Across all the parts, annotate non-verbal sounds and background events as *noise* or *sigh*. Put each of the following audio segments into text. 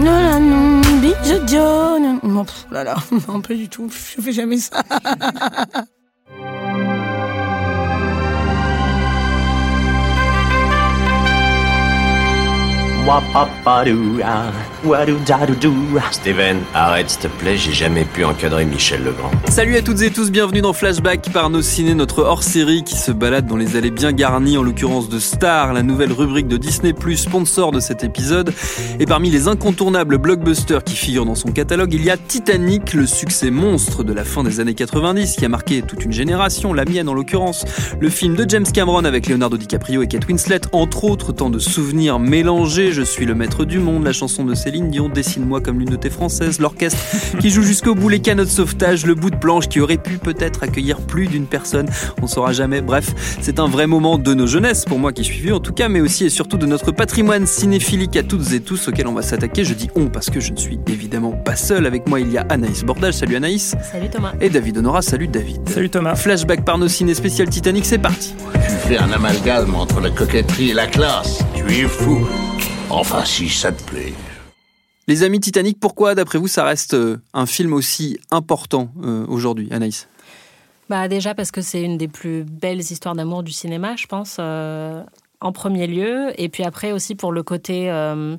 Non, non, non, bisous, non, non, pff, là, *laughs* non, pas du tout, je fais jamais ça. Steven, arrête s'il te plaît, j'ai jamais pu encadrer Michel Legrand. Salut à toutes et tous, bienvenue dans Flashback par nos ciné, notre hors-série qui se balade dans les allées bien garnies, en l'occurrence de Star, la nouvelle rubrique de Disney+, sponsor de cet épisode. Et parmi les incontournables blockbusters qui figurent dans son catalogue, il y a Titanic, le succès monstre de la fin des années 90 qui a marqué toute une génération, la mienne en l'occurrence. Le film de James Cameron avec Leonardo DiCaprio et Kate Winslet, entre autres, tant de souvenirs mélangés, Je suis le maître du monde, la chanson de Céline Dion, Dessine-moi comme l'une de tes françaises, l'orchestre qui joue jusqu'au bout les canaux de sauvetage, le bout de planche qui aurait pu peut-être accueillir plus d'une personne, on saura jamais. Bref, c'est un vrai moment de nos jeunesses, pour moi qui suis vieux en tout cas, mais aussi et surtout de notre patrimoine cinéphilique à toutes et tous auquel on va s'attaquer. Je dis on parce que je ne suis évidemment pas seul. Avec moi, il y a Anaïs Bordage. Salut Anaïs. Salut Thomas. Et David Honora. Salut David. Salut Thomas. Flashback par nos ciné spécial Titanic, c'est parti. Tu fais un amalgame entre la coquetterie et la classe. Tu es fou. Enfin, si ça te plaît. Les amis Titanic, pourquoi d'après vous ça reste euh, un film aussi important euh, aujourd'hui, Anaïs? Bah déjà parce que c'est une des plus belles histoires d'amour du cinéma, je pense. euh, en premier lieu, et puis après aussi pour le côté euh,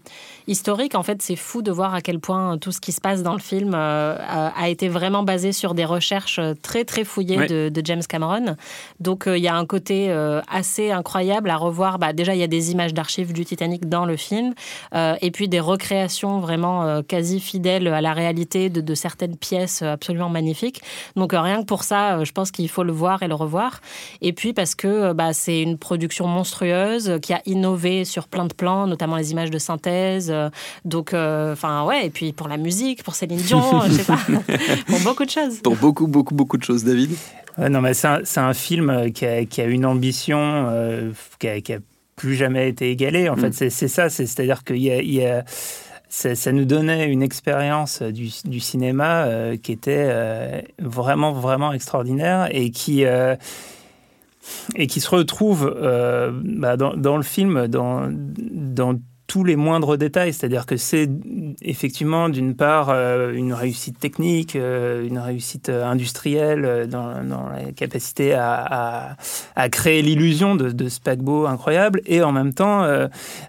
historique, en fait, c'est fou de voir à quel point tout ce qui se passe dans le film euh, a, a été vraiment basé sur des recherches très très fouillées de, de James Cameron. Donc euh, il y a un côté euh, assez incroyable à revoir. Bah, déjà, il y a des images d'archives du Titanic dans le film, euh, et puis des recréations vraiment euh, quasi fidèles à la réalité de, de certaines pièces absolument magnifiques. Donc euh, rien que pour ça, euh, je pense qu'il faut le voir et le revoir. Et puis parce que euh, bah, c'est une production monstrueuse euh, qui a innové sur plein de plans, notamment les images de synthèse. euh, Donc, enfin ouais, et puis pour la musique, pour Céline Dion, *laughs* je sais pas, *laughs* pour beaucoup de choses. Pour beaucoup, beaucoup, beaucoup de choses, David. Ouais, non, mais c'est un, film euh, qui a, qui a une ambition euh, qui, a, qui a plus jamais été égalée. En Mm. fait, c'est c'est ça. c'est- C'est-à-dire qu'il y a, il y a- ça, ça nous donnait une expérience du, du cinéma euh, qui était euh, vraiment, vraiment extraordinaire et qui. euh, et qui se retrouve euh, bah, dans, le film, dans, dans tous les moindres détails. C'est-à-dire que c'est effectivement, d'une part, euh, une réussite technique, euh, une réussite euh, industrielle euh, dans, dans la capacité à, à- à créer l'illusion de, de ce paquebot incroyable, et en même temps,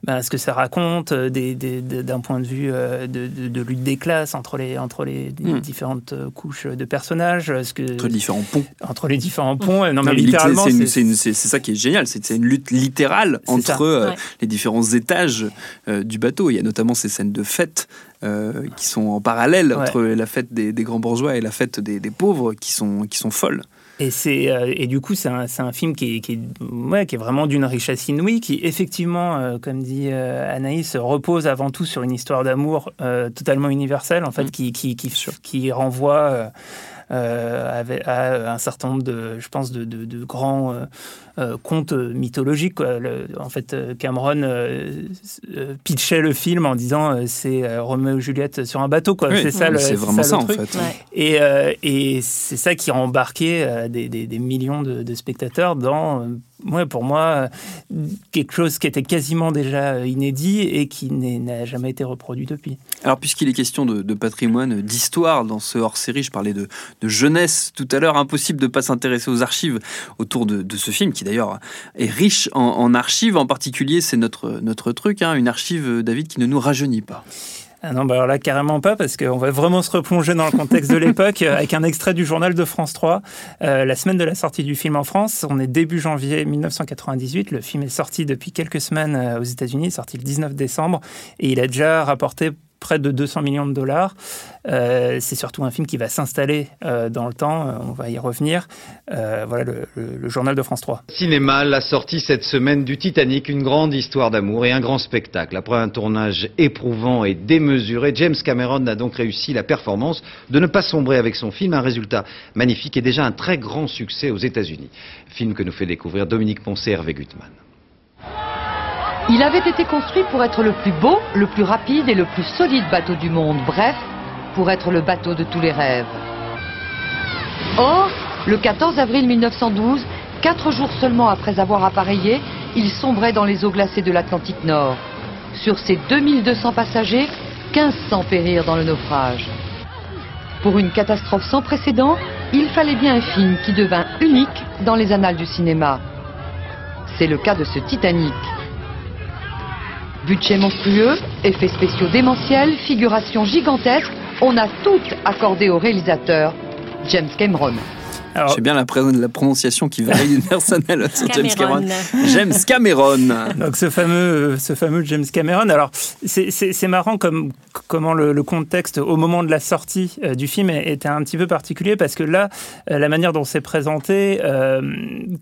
ben, ce que ça raconte d'un point de vue de, de- de lutte des classes entre les, entre les Mm. différentes couches de personnages, ce que, Entre les différents ponts. entre les différents ponts. Non, mais littéralement, c'est ça qui est génial, c'est une lutte littérale entre Ouais. les différents étages euh, du bateau. Il y a notamment ces scènes de fête euh, qui sont en parallèle Ouais. entre la fête des, des grands bourgeois et la fête des, des pauvres qui sont, qui sont folles. Et, c'est, euh, et du coup, c'est un, c'est un film qui est, qui, est, ouais, qui est vraiment d'une richesse inouïe, qui effectivement, euh, comme dit euh, Anaïs, repose avant tout sur une histoire d'amour totalement universelle, en fait, Mm. qui, qui, qui, qui renvoie avec- à un certain nombre de, je pense, de, de, de grands euh, euh, contes mythologiques. quoi. Le- en fait, euh, Cameron euh, euh, pitchait le film en disant euh, c'est euh, Roméo et Juliette sur un bateau. Quoi. Oui, c'est ça, le, c'est vraiment le ça, en truc. fait. Ouais. Et, euh, et c'est ça qui a embarqué euh, des, des- des millions de, de spectateurs dans, ouais, pour moi, euh, quelque chose qui était quasiment déjà euh, inédit et qui n'a jamais été reproduit depuis. Alors, puisqu'il est question de, patrimoine, d'histoire dans ce hors-série, je parlais de, jeunesse tout à l'heure, impossible de ne pas s'intéresser aux archives autour de, ce film, qui d'ailleurs est riche en, en archives. En particulier, c'est notre, notre truc, hein, une archive, euh, David, qui ne nous rajeunit pas. Ah non, bah alors là, carrément pas, parce qu'on va vraiment se replonger dans le contexte de *laughs* l'époque euh, avec un extrait du journal de France 3. Euh, la semaine de la sortie du film en France, on est début janvier 1998. Le film est sorti depuis quelques semaines euh, aux États-Unis, sorti le 19 décembre, et il a déjà rapporté près de 200 millions de dollars. Euh, c'est surtout un film qui va s'installer euh, dans le temps, euh, on va y revenir. voilà le, journal de France 3. Cinéma, la sortie cette semaine du Titanic, une grande histoire d'amour et un grand spectacle. Après un tournage éprouvant et démesuré, James Cameron a donc réussi la performance de ne pas sombrer avec son film, un résultat magnifique et déjà un très grand succès aux États-Unis. Film que nous fait découvrir Dominique Poncet et Hervé Gutmann. Il avait été construit pour être le plus beau, le plus rapide et le plus solide bateau du monde. Bref, pour être le bateau de tous les rêves. Or, le 14 avril 1912, quatre jours seulement après avoir appareillé, il sombrait dans les eaux glacées de l'Atlantique Nord. Sur ses 2200 passagers, 1500 périrent dans le naufrage. Pour une catastrophe sans précédent, il fallait bien un film qui devint unique dans les annales du cinéma. C'est le cas de ce Titanic. Budget monstrueux, effets spéciaux démentiels, figuration gigantesque, on a tout accordé au réalisateur James Cameron. J'ai bien la, la, prononciation qui varie d'une personne à l'autre James Cameron. James Cameron. Donc ce fameux, ce fameux James Cameron. Alors c'est marrant comme comment le, contexte au moment de la sortie euh, du film était un petit peu particulier parce que là euh, la manière dont c'est présenté euh,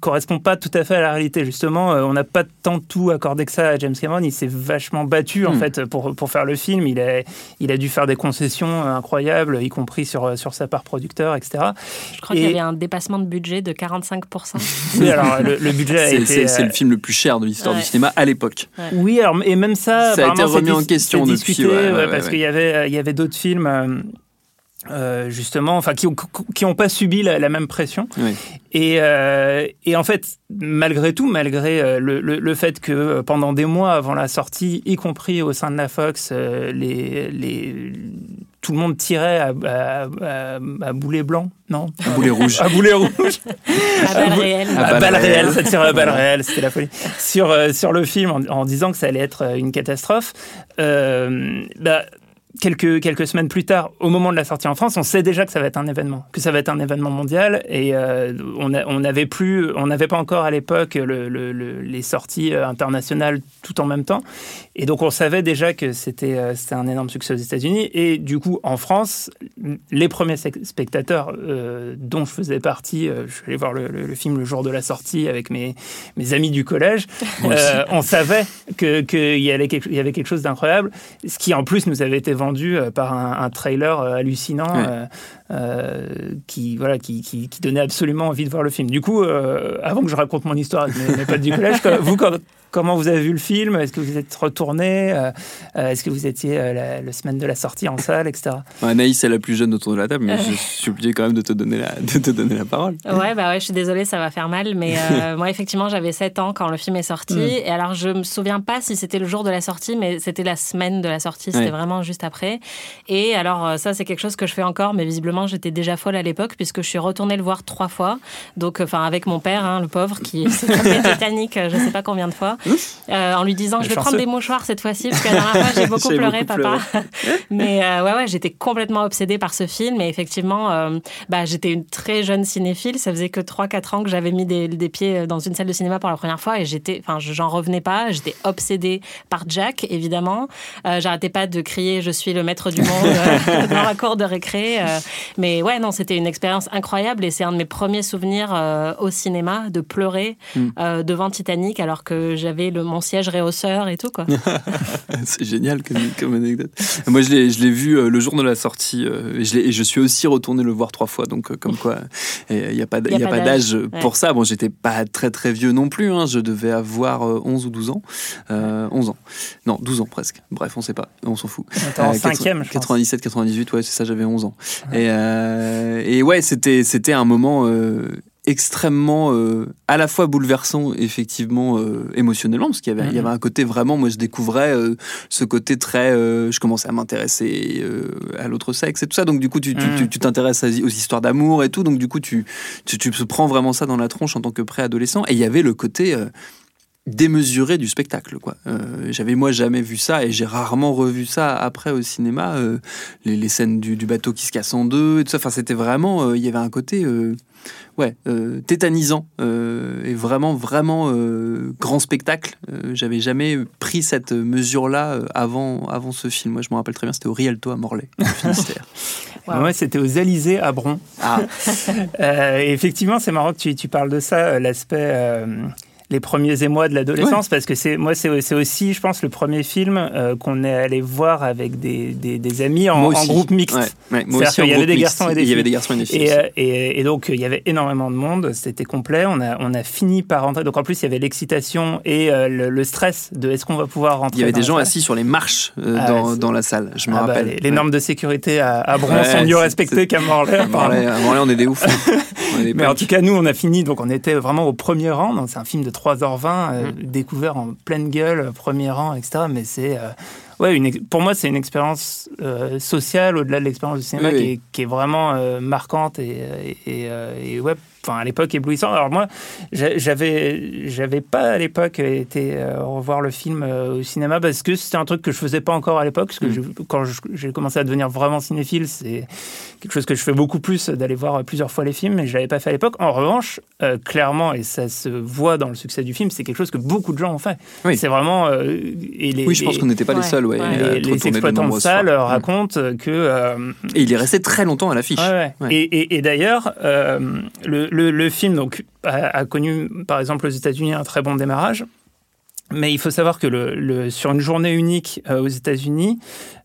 correspond pas tout à fait à la réalité. Justement, on n'a pas tant tout accordé que ça à James Cameron. Il s'est vachement battu en hmm. fait pour pour faire le film. Il a il a dû faire des concessions incroyables, y compris sur sur sa part producteur, etc. Je crois qu'il y avait un dépassement de budget de 45%. *laughs* oui, alors le, budget a été. C'est le film le plus cher de l'histoire du cinéma à l'époque. Oui, alors, et même ça. Ça a été remis en question depuis. parce qu'il y avait, il y avait d'autres films. Euh, euh, justement, enfin, qui n'ont pas subi la, même pression. Et, euh, et, en fait, malgré tout, malgré le, le, fait que pendant des mois avant la sortie, y compris au sein de la Fox, les, les, tout le monde tirait à, à, boulet blanc, non? À boulet rouge. *laughs* à boulet rouge. à balle réelle. À balle réelle, ça tirait à balle réelle, c'était la folie. Sur, sur le film, en, disant que ça allait être une catastrophe, euh, bah, quelques, quelques semaines plus tard, au moment de la sortie en France, on sait déjà que ça va être un événement, que ça va être un événement mondial. Et euh, on n'avait plus, on n'avait pas encore à l'époque le, les sorties euh, internationales tout en même temps. Et donc on savait déjà que c'était euh, c'était un énorme succès aux États-Unis. Et du coup, en France, les premiers spectateurs dont je faisais partie, je suis allé voir le, film le jour de la sortie avec mes, mes amis du collège, *laughs* on savait qu'il que y, y avait quelque chose d'incroyable, ce qui en plus nous avait été vendu euh, par un, trailer euh, hallucinant euh, qui, voilà, qui, qui, donnait absolument envie de voir le film. Du coup, avant que je raconte mon histoire avec mes, mes potes du collège, vous, quand, Comment vous avez vu le film? Est-ce que vous êtes retourné? Euh, euh, Est-ce que vous étiez euh, la, semaine de la sortie en salle, etc. Anaïs est la plus jeune autour de la table, mais je *laughs* suis obligé quand même de te donner la, de te donner la parole. Ouais, bah ouais, je suis désolée, ça va faire mal, mais *laughs* moi, effectivement, j'avais 7 ans quand le film est sorti. Et alors, je me souviens pas si c'était le jour de la sortie, mais c'était la semaine de la sortie, c'était vraiment juste après. Et alors, ça, c'est quelque chose que je fais encore, mais visiblement, j'étais déjà folle à l'époque, puisque je suis retournée le voir trois fois. Donc, enfin, avec mon père, hein, le pauvre, qui *laughs* s'est Titanic, je sais pas combien de fois. Euh, en lui disant je vais prendre des mouchoirs cette fois-ci parce que la dernière fois j'ai *laughs* beaucoup pleuré papa. *laughs* mais euh, ouais ouais j'étais complètement obsédée par ce film. Et effectivement euh, bah, j'étais une très jeune cinéphile. Ça faisait que 3-4 ans que j'avais mis des, des, pieds dans une salle de cinéma pour la première fois. Et j'étais enfin j'en revenais pas. J'étais obsédée par Jack évidemment. J'arrêtais pas de crier je suis le maître du monde *laughs* dans la cour de récré mais ouais non c'était une expérience incroyable. Et c'est un de mes premiers souvenirs au cinéma de pleurer mm. devant Titanic alors que j'avais le mon siège réhausseur et tout, quoi. *laughs* c'est génial comme, anecdote. Moi, je l'ai vu euh, le jour de la sortie euh, et, je et je suis aussi retourné le voir trois fois. Donc, euh, comme quoi, il n'y a pas, a pas d'âge pour ça. Bon, j'étais pas très très vieux non plus. Hein. Je devais avoir 11 ou 12 ans. 11 ans. Non, 12 ans presque. Bref, on sait pas. On s'en fout. en cinquième, 97, 98, ouais, c'est ça, j'avais 11 ans. Et, et ouais, c'était un moment extrêmement euh, à la fois bouleversant effectivement euh, émotionnellement parce qu'il y avait, il y avait mm-hmm. un côté vraiment moi je découvrais euh, ce côté très je commençais à m'intéresser à l'autre sexe et tout ça donc du coup tu mm. t'intéresses aux histoires d'amour et tout donc du coup tu, tu, tu prends vraiment ça dans la tronche en tant que préadolescent et il y avait le côté démesuré du spectacle. Quoi. Euh, j'avais moi jamais vu ça et j'ai rarement revu ça après au cinéma. euh, les, les scènes du, du bateau qui se casse en deux et tout ça. Enfin, c'était vraiment. euh, Il y avait un côté. Ouais, euh, tétanisant euh, et vraiment, vraiment euh, grand spectacle. Euh, J'avais jamais pris cette mesure-là avant, avant ce film. Moi, je me rappelle très bien, c'était au Rialto à Morlaix, au Finistère. *laughs* Moi, c'était aux Alizés à Bron. Ah. *laughs* Euh, effectivement, c'est marrant que tu, tu parles de ça, l'aspect. euh, les premiers émois de l'adolescence, parce que c'est moi c'est aussi, je pense, le premier film euh, qu'on est allé voir avec des, des, des amis en, en groupe mixte. Ouais, ouais, C'est-à-dire qu'il y avait des garçons et des Il y avait filles. des garçons et des filles Et, et, et donc, il y avait énormément de monde, c'était complet. On a, on a fini par rentrer. Donc, en plus, il y avait l'excitation et euh, le, le stress de est-ce qu'on va pouvoir rentrer. Il y avait des gens salle? assis sur les marches euh, Ah, dans, ouais, dans la salle, je me Ah bah, rappelle. les, les normes de sécurité à, à Bron Ouais, sont mieux respectées qu'à Morlaix. À Morlaix, on est des oufs. hein. *laughs* Mais en tout cas, nous, on a fini, donc on était vraiment au premier rang. C'est un film de 3h20, euh, Mm. découvert en pleine gueule, premier rang, etc. Mais c'est, euh, ouais, une, ex- pour moi, c'est une expérience euh, sociale au-delà de l'expérience du cinéma Oui, qui, oui. Est, qui est vraiment euh, marquante et, et, et, euh, et ouais, enfin à l'époque éblouissant. Alors moi, j'a- j'avais, j'avais pas à l'époque été euh, revoir le film euh, au cinéma parce que c'était un truc que je faisais pas encore à l'époque. Parce que Mm. je- quand j'ai commencé à devenir vraiment cinéphile, c'est quelque chose que je fais beaucoup plus d'aller voir plusieurs fois les films, mais je l'avais pas fait à l'époque. En revanche, euh, clairement, et ça se voit dans le succès du film, c'est quelque chose que beaucoup de gens ont fait. Oui. C'est vraiment. euh, et les, Oui, je pense qu'on n'était pas les seuls. Ouais, ouais. à les, exploitants de salles fois. racontent que. euh, Et il est resté très longtemps à l'affiche. Ouais, ouais. Ouais. Et, et- et d'ailleurs, euh, le, le- le film donc, a, a connu, par exemple, aux États-Unis un très bon démarrage. Mais il faut savoir que le, le- sur une journée unique euh, aux États-Unis,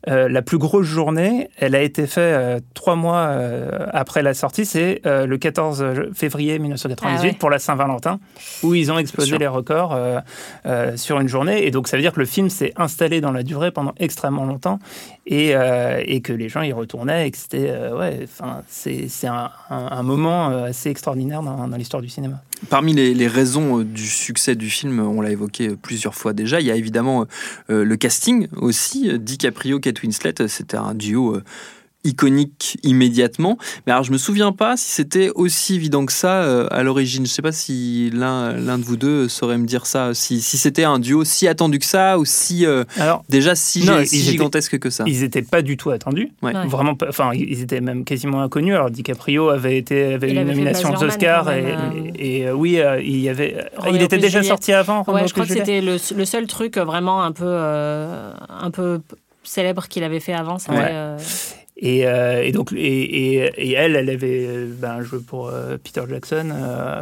euh, la plus grosse journée, elle a été faite euh, trois mois euh, après la sortie. C'est euh, le 14 février 1998 Ah ouais. pour la Saint-Valentin, où ils ont explosé les records euh, euh, sur une journée. Et donc, ça veut dire que le film s'est installé dans la durée pendant extrêmement longtemps et, euh, et que les gens y retournaient et que c'était euh, ouais, enfin, c'est un, un- un moment assez extraordinaire dans, dans l'histoire du cinéma. Parmi les, les raisons du succès du film, on l'a évoqué plusieurs fois déjà, il y a évidemment euh, le casting aussi. DiCaprio, Kate Winslet, euh, c'était un duo euh, iconique immédiatement. Mais alors je me souviens pas si c'était aussi évident que ça euh, à l'origine. Je sais pas si l'un l'un de vous deux saurait me dire ça, si, si c'était un duo si attendu que ça ou si euh, Alors, déjà si, Non, étaient- gigantesque que ça. ils n'étaient pas du tout attendus. Ouais. Ouais. Vraiment, pas- enfin, ils étaient même quasiment inconnus. Alors, DiCaprio avait été avait Il une avait nomination aux Oscars et, euh. euh, oui, euh, il y avait. Roméo il était déjà Juliette. sorti avant. Ouais, je crois que Juliette c'était le, le seul truc vraiment un peu, euh, un peu célèbre qu'il avait fait avant. Ouais. euh, Et, euh, et donc, et, et, et elle, elle avait euh, ben, joué pour euh, Peter Jackson,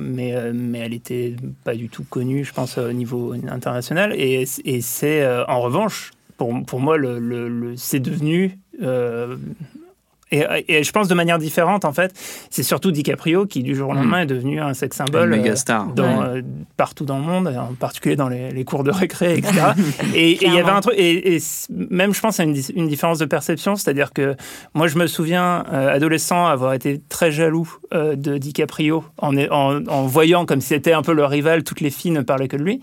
mais, mais elle était pas du tout connue, je pense, au niveau international. Et, et c'est, en revanche, pour, pour moi, le, le- le- c'est devenu. Et, et je pense de manière différente, en fait, c'est surtout DiCaprio qui, du jour au lendemain, est devenu un sex symbole. Euh, star. dans, Ouais. euh, partout dans le monde, en particulier dans les, les cours de récré, etc. *laughs* et et il y avait un truc, et, même je pense à une, une différence de perception, c'est-à-dire que moi je me souviens, euh, adolescent, avoir été très jaloux euh, de DiCaprio en, en, en voyant comme si c'était un peu le rival, toutes les filles ne parlaient que de lui.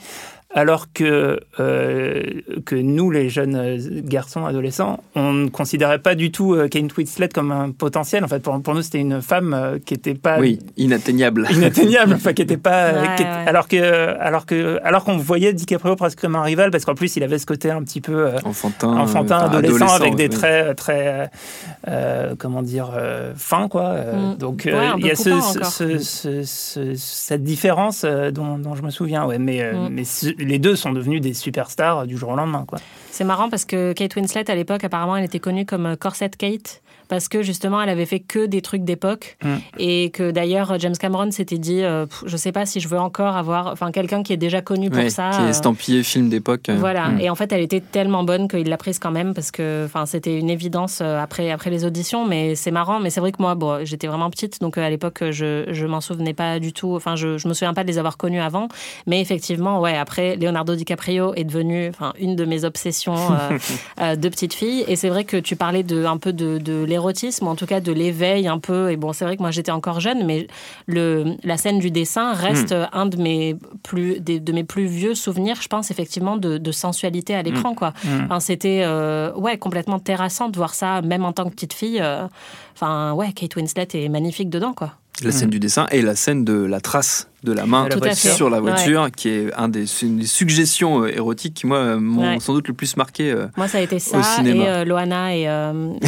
Alors que, euh, que nous, les jeunes euh, garçons, adolescents, on ne considérait pas du tout euh, Kate Winslet comme un potentiel. En fait, pour, pour nous, c'était une femme qui n'était pas Oui, inatteignable. *laughs* inatteignable, enfin qui était pas, Ouais, qui était- ouais. alors que, alors que, alors qu'on voyait DiCaprio presque comme un rival, parce qu'en plus il avait ce côté un petit peu euh, Enfantin, enfantin, enfin, adolescent, avec des ouais. traits très, euh, comment dire, euh, fins quoi. Mm. Donc euh, il y a ce, coupant ce- encore. ce- ce- ce- cette différence euh, dont, dont je me souviens, ouais. Mais, euh, Mm. mais ce- les deux sont devenus des superstars du jour au lendemain. C'est marrant parce que Kate Winslet, à l'époque, apparemment, elle était connue comme euh, Corset Kate. Parce que justement, elle avait fait que des trucs d'époque. Mm. Et que d'ailleurs, James Cameron s'était dit euh, je sais pas si je veux encore avoir. Enfin, quelqu'un qui est déjà connu pour Ouais, ça. qui est euh, estampillé film d'époque. euh, Voilà, mm. et en fait, elle était tellement bonne qu'il l'a prise quand même parce que, enfin, c'était une évidence euh, après après les auditions. Mais c'est marrant, mais c'est vrai que moi, bon, j'étais vraiment petite, donc à l'époque, je je m'en souvenais pas du tout. Enfin, je je me souviens pas de les avoir connus avant, mais effectivement, ouais, après, Leonardo DiCaprio est devenu, une de mes obsessions *laughs* euh, de petite fille. Et c'est vrai que tu parlais de un peu de, de l'érotisme, ou en tout cas de l'éveil un peu. Et bon, c'est vrai que moi, j'étais encore jeune, mais le la scène du dessin reste un de mes plus des- de mes plus vieux souvenirs, je pense effectivement de, de sensualité à l'écran quoi. Enfin, c'était euh, ouais complètement terrassant de voir ça même en tant que petite fille. euh, Enfin ouais, Kate Winslet est magnifique dedans quoi. La scène du dessin et la scène de la trace de la main la voiture. sur la Ouais. voiture, qui est un des, c'est une des suggestions euh, érotiques qui, moi, m'ont Ouais. sans doute le plus marqué. euh, Moi, ça a été ça et euh, Loana et, euh, et,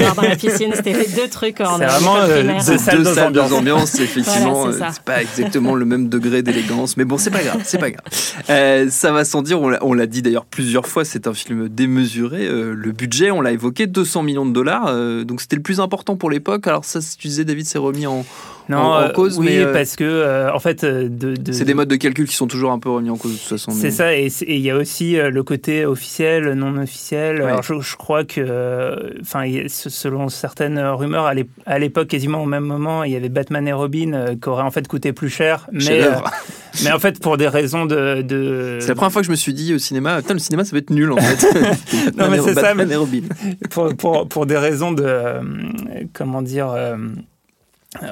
euh, dans la piscine. C'était les deux trucs en C'est vraiment, euh, primaire. deux salles, deux deux salles, deux ambiances. ambiances, *laughs* effectivement. Voilà, c'est euh, pas exactement le même degré d'élégance, mais bon, c'est pas grave, c'est pas grave. Euh, ça va sans dire, on l'a- on l'a dit d'ailleurs plusieurs fois, c'est un film démesuré. Euh, le budget, on l'a évoqué, 200 millions de dollars, euh, donc c'était le plus important pour l'époque. Alors ça, si tu disais, David, c'est remis en, Non, en- en euh, cause, oui, mais euh, parce que euh, en fait, euh, de, de- c'est des modes de calcul qui sont toujours un peu remis en cause de toute façon. C'est mais- ça, et il y a aussi euh, le côté officiel, non officiel. Ouais. Alors je, je crois que, enfin, selon certaines rumeurs, à l'ép- à l'époque, quasiment au même moment, il y avait Batman et Robin euh, qui auraient en fait coûté plus cher, *laughs* mais, en fait pour des raisons de. de- C'est la première fois que je me suis dit au cinéma, putain, le cinéma, ça va être nul en fait. *laughs* Non, mais *laughs* c'est ça, Batman mais- et Robin. pour, pour, pour des raisons de. euh, comment dire. euh,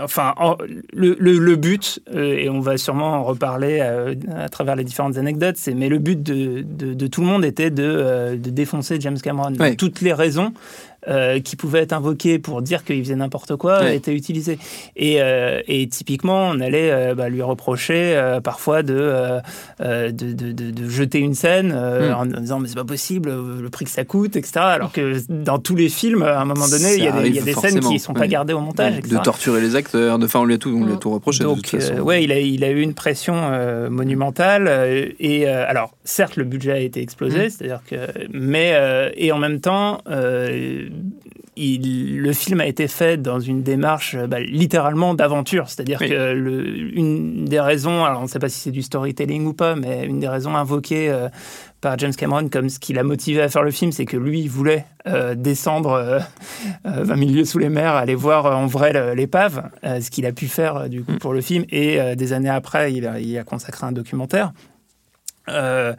Enfin, en- le, le, le but, euh, et on va sûrement en reparler euh, à travers les différentes anecdotes, c'est mais le but de, de, de tout le monde était de, euh, de défoncer James Cameron. Ouais. toutes les raisons euh, qui pouvaient être invoquées pour dire qu'il faisait n'importe quoi Ouais. étaient utilisées. Et, euh, et typiquement, on allait euh, bah, lui reprocher euh, parfois de, de, de, de- de jeter une scène euh, Mm. en disant mais c'est pas possible, le prix que ça coûte, etc. Alors que dans tous les films, à un moment donné, il y a des, il y a arrive des scènes qui sont pas ouais. gardées au montage, etc. de torturer les acteurs, de, enfin on lui a tout, on lui a tout reproché de Donc, toute façon. euh, ouais, il a, il a eu une pression euh, monumentale. euh, et euh, alors, certes, le budget a été explosé, Mm. c'est-à-dire que, mais euh, et en même temps, euh, il- le film a été fait dans une démarche bah, littéralement d'aventure. C'est-à-dire Oui. que le, une des raisons, alors on ne sait pas si c'est du storytelling ou pas, mais une des raisons invoquées euh, par James Cameron comme ce qui l'a motivé à faire le film, c'est que lui, il voulait euh, descendre euh, euh, 20 000 lieues sous les mers, aller voir en vrai l'épave, ce qu'il a pu faire du coup Mm. pour le film. Et des années après, il a, il a consacré un documentaire. Euh,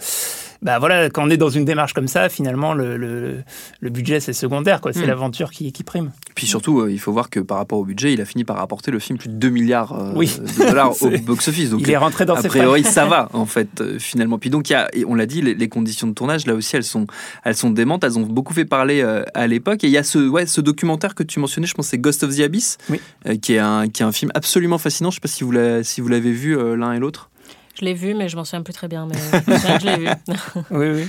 bah voilà, quand on est dans une démarche comme ça, finalement, le, le, le budget, c'est secondaire, quoi. C'est Mm. l'aventure qui, qui prime. Puis surtout, euh, il faut voir que par rapport au budget, il a fini par rapporter le film plus de 2 milliards euh, Oui. de dollars *laughs* au box-office. Donc, il est rentré dans a ses priori, ça va, *laughs* en fait, euh, finalement. Puis donc, y a, on l'a dit, les, les conditions de tournage, là aussi, elles sont, elles sont démentes. Elles ont beaucoup fait parler à l'époque. Et il y a ce, ouais, ce documentaire que tu mentionnais, je pense, c'est Ghost of the Abyss, Oui. qui, est un, qui est un film absolument fascinant. Je ne sais pas si vous l'avez si vu l'un et l'autre. Je l'ai vu, mais je m'en souviens plus très bien. Mais *laughs* je l'ai vu. *laughs* Oui, oui.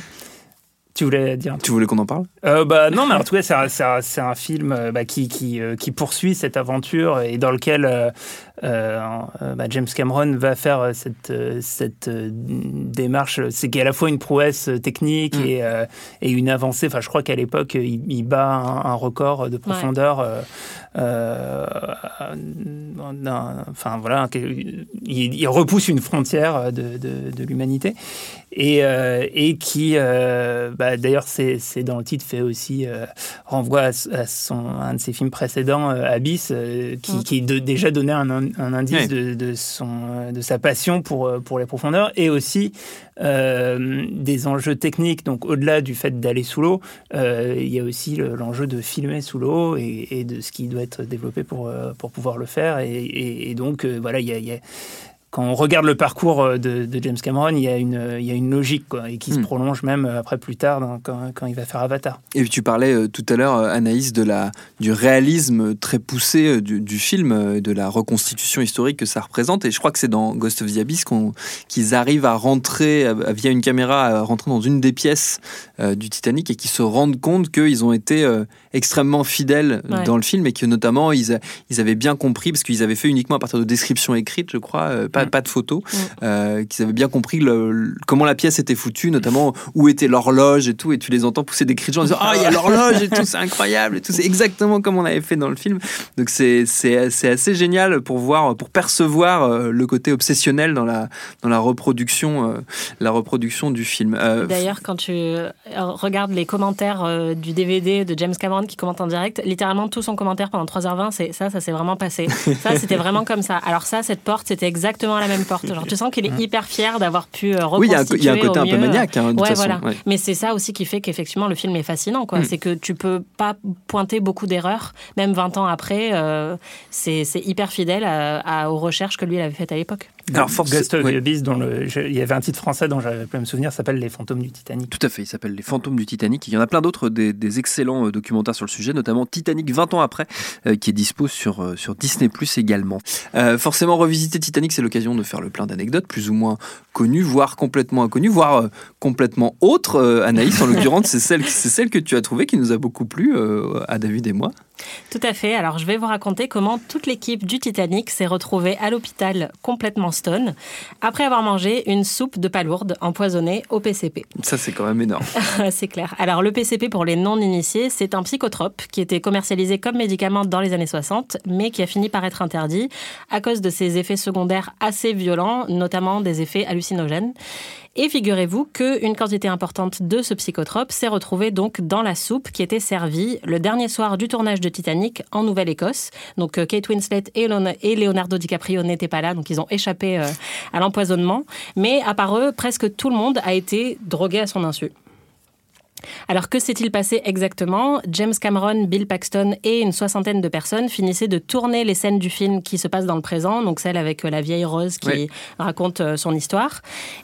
Tu voulais dire Tu voulais qu'on en parle? Euh, bah, non, mais en tout cas, c'est un, film euh, bah, qui, qui, euh, qui poursuit cette aventure et dans lequel euh, euh, euh, bah, James Cameron va faire cette, cette démarche. C'est qu'il y a à la fois une prouesse technique Mm. et, euh, et une avancée. Enfin, je crois qu'à l'époque, il, il bat un, un record de profondeur. Euh, euh, enfin voilà, il, il repousse une frontière de, de, de l'humanité. Et, euh, et qui, bah, d'ailleurs, c'est dans le titre, fait aussi renvoie à, à son, un de ses films précédents, Abyss, qui, qui de- déjà donnait un, un indice de, de, son, de sa passion pour, pour les profondeurs et aussi euh, des enjeux techniques. Donc, au-delà du fait d'aller sous l'eau, euh, il y a aussi le- l'enjeu de filmer sous l'eau et, et de ce qui doit être développé pour, euh, pour pouvoir le faire. Et, et- et donc, euh, voilà, il y a- il y a quand on regarde le parcours euh, de, de James Cameron, il y a une, il y a une logique quoi, et qui se Mm. prolonge même après plus tard dans- quand, quand il va faire Avatar. Et puis tu parlais euh, tout à l'heure, Anaïs, de la, du réalisme très poussé du, du film, de la reconstitution historique que ça représente. Et je crois que c'est dans Ghost of the Abyss qu'ils arrivent à rentrer, via une caméra, à rentrer dans une des pièces euh, du Titanic et qu'ils se rendent compte qu'ils ont été euh, extrêmement fidèles Ouais. dans le film et que notamment ils, a- ils avaient bien compris, parce qu'ils avaient fait uniquement à partir de descriptions écrites, je crois, euh, pas, Mm. pas de photos, euh, qu'ils avaient bien compris le- le- comment la pièce était foutue, notamment où était l'horloge et tout, et tu les entends pousser des cris de gens en disant Ah, il y a *laughs* l'horloge et tout, c'est incroyable et tout, c'est exactement comme on avait fait dans le film. Donc c'est assez génial pour voir, pour percevoir euh, le côté obsessionnel dans la, dans la reproduction, la reproduction du film. D'ailleurs, quand tu regardes les commentaires du DVD de James Cameron qui commente en direct, littéralement tout son commentaire pendant 3h20, c'est ça, ça s'est vraiment passé. Ça, *laughs* c'était vraiment comme ça. Alors ça, cette porte, c'était exactement la même porte. Genre, tu sens qu'il est hyper fier d'avoir pu euh, oui, il y a un- il y a un reconstituer côté un peu mieux. maniaque, hein, de toute Ouais, façon. voilà. ouais. Mais c'est ça aussi qui fait qu'effectivement le film est fascinant. quoi. Mm. C'est que tu peux pas pointer beaucoup d'erreurs, même 20 ans après. euh, c'est c'est hyper fidèle à- à- aux recherches que lui il avait faites à l'époque. Alors, force- Ghost of ouais. the Abyss, dont le, je- il y avait un titre français dont j'avais pas me souvenir, s'appelle Les fantômes du Titanic. Tout à fait, il s'appelle Les Fantômes du Titanic. Il y en a plein d'autres, des, des excellents euh, documentaires sur le sujet, notamment Titanic 20 ans après, euh, qui est dispo sur, euh, sur Disney Plus également. Euh, forcément, revisiter Titanic, c'est l'occasion de faire le plein d'anecdotes, plus ou moins connues, voire complètement inconnues, voire euh, complètement autres. Anaïs, en l'occurrence, c'est celle, celle que tu as trouvée qui nous a beaucoup plu à David et moi. Tout à fait. Alors, je vais vous raconter comment toute l'équipe du Titanic s'est retrouvée à l'hôpital complètement stone après avoir mangé une soupe de palourde empoisonnée au PCP. Ça, c'est quand même énorme. *laughs* c'est clair. Alors, le PCP, pour les non-initiés, c'est un psychotrope qui était commercialisé comme médicament dans les années 60, mais qui a fini par être interdit à cause de ses effets secondaires assez violents, notamment des effets hallucinogènes. Et figurez-vous qu'une quantité importante de ce psychotrope s'est retrouvée donc dans la soupe qui était servie le dernier soir du tournage de Titanic en Nouvelle-Écosse. Donc euh, Kate Winslet et Leon- et Leonardo DiCaprio n'étaient pas là, donc ils ont échappé euh, à l'empoisonnement. Mais à part eux, presque tout le monde a été drogué à son insu. Alors que s'est-il passé exactement? James Cameron, Bill Paxton et une soixantaine de personnes finissaient de tourner les scènes du film qui se passent dans le présent, donc celle avec euh, la vieille Rose qui Oui. raconte euh, son histoire.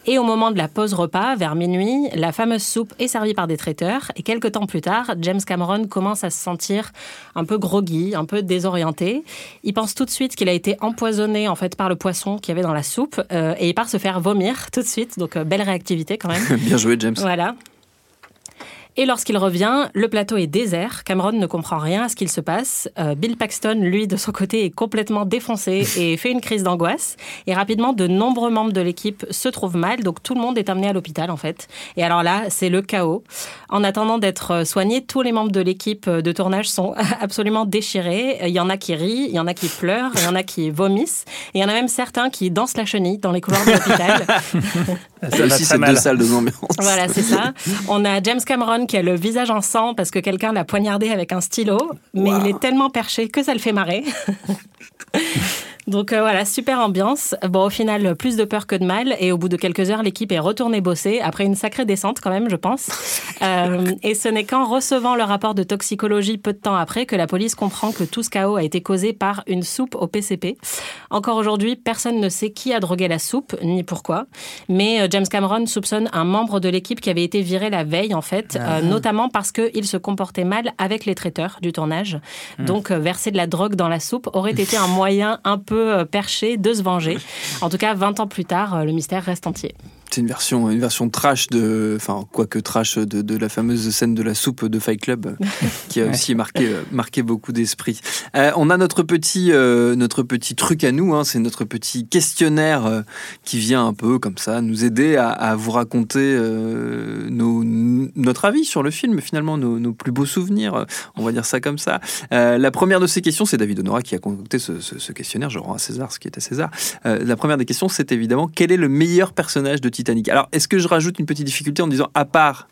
Et au moment de la pause repas, vers minuit, la fameuse soupe est servie par des traiteurs. Et quelques temps plus tard, James Cameron commence à se sentir un peu groggy, un peu désorienté. Il pense tout de suite qu'il a été empoisonné en fait par le poisson qu'il y avait dans la soupe euh, et il part se faire vomir tout de suite. Donc euh, belle réactivité quand même. *laughs* Bien joué, James. Voilà. Et lorsqu'il revient, le plateau est désert. Cameron ne comprend rien à ce qu'il se passe. Euh, Bill Paxton, lui, de son côté, est complètement défoncé *laughs* et fait une crise d'angoisse. Et rapidement, de nombreux membres de l'équipe se trouvent mal. Donc tout le monde est amené à l'hôpital, en fait. Et alors là, c'est le chaos. En attendant d'être soignés, tous les membres de l'équipe de tournage sont *laughs* absolument déchirés. Il y en a qui rient, il y en a qui pleurent, il y en a qui vomissent. Et il y en a même certains qui dansent la chenille dans les couloirs de l'hôpital. *laughs* Ça aussi, c'est mal. deux salles de ambiance. Voilà, c'est ça. On a James Cameron qui a le visage en sang parce que quelqu'un l'a poignardé avec un stylo, mais il est tellement perché que ça le fait marrer. *laughs* Donc euh, voilà, super ambiance. Bon, au final, plus de peur que de mal. Et au bout de quelques heures, l'équipe est retournée bosser, après une sacrée descente quand même, je pense. *laughs* Euh, et ce n'est qu'en recevant le rapport de toxicologie peu de temps après que la police comprend que tout ce chaos a été causé par une soupe au PCP. Encore aujourd'hui, personne ne sait qui a drogué la soupe, ni pourquoi. Mais euh, James Cameron soupçonne un membre de l'équipe qui avait été viré la veille, en fait, euh, notamment parce qu'il se comportait mal avec les traiteurs du tournage. Donc, euh, verser de la drogue dans la soupe aurait été un moyen un peu euh, perché de se venger. En tout cas, 20 ans plus tard, euh, le mystère reste entier. C'est une version, une version trash de, enfin, quoique trash de, de la fameuse scène de la soupe de Fight Club, *laughs* qui a aussi marqué, euh, marqué beaucoup d'esprit. Euh, on a notre petit, euh, notre petit truc à nous, hein, c'est notre petit questionnaire euh, qui vient un peu comme ça nous aider à, à vous raconter nos, notre avis sur le film, finalement nos, nos plus beaux souvenirs, on va dire ça comme ça. La première de ces questions, c'est David Honora qui a concocté ce, ce- ce questionnaire. Je rends à César ce qui est à César. La première des questions, c'est évidemment quel est le meilleur personnage de Alors, est-ce que je rajoute une petite difficulté en disant à part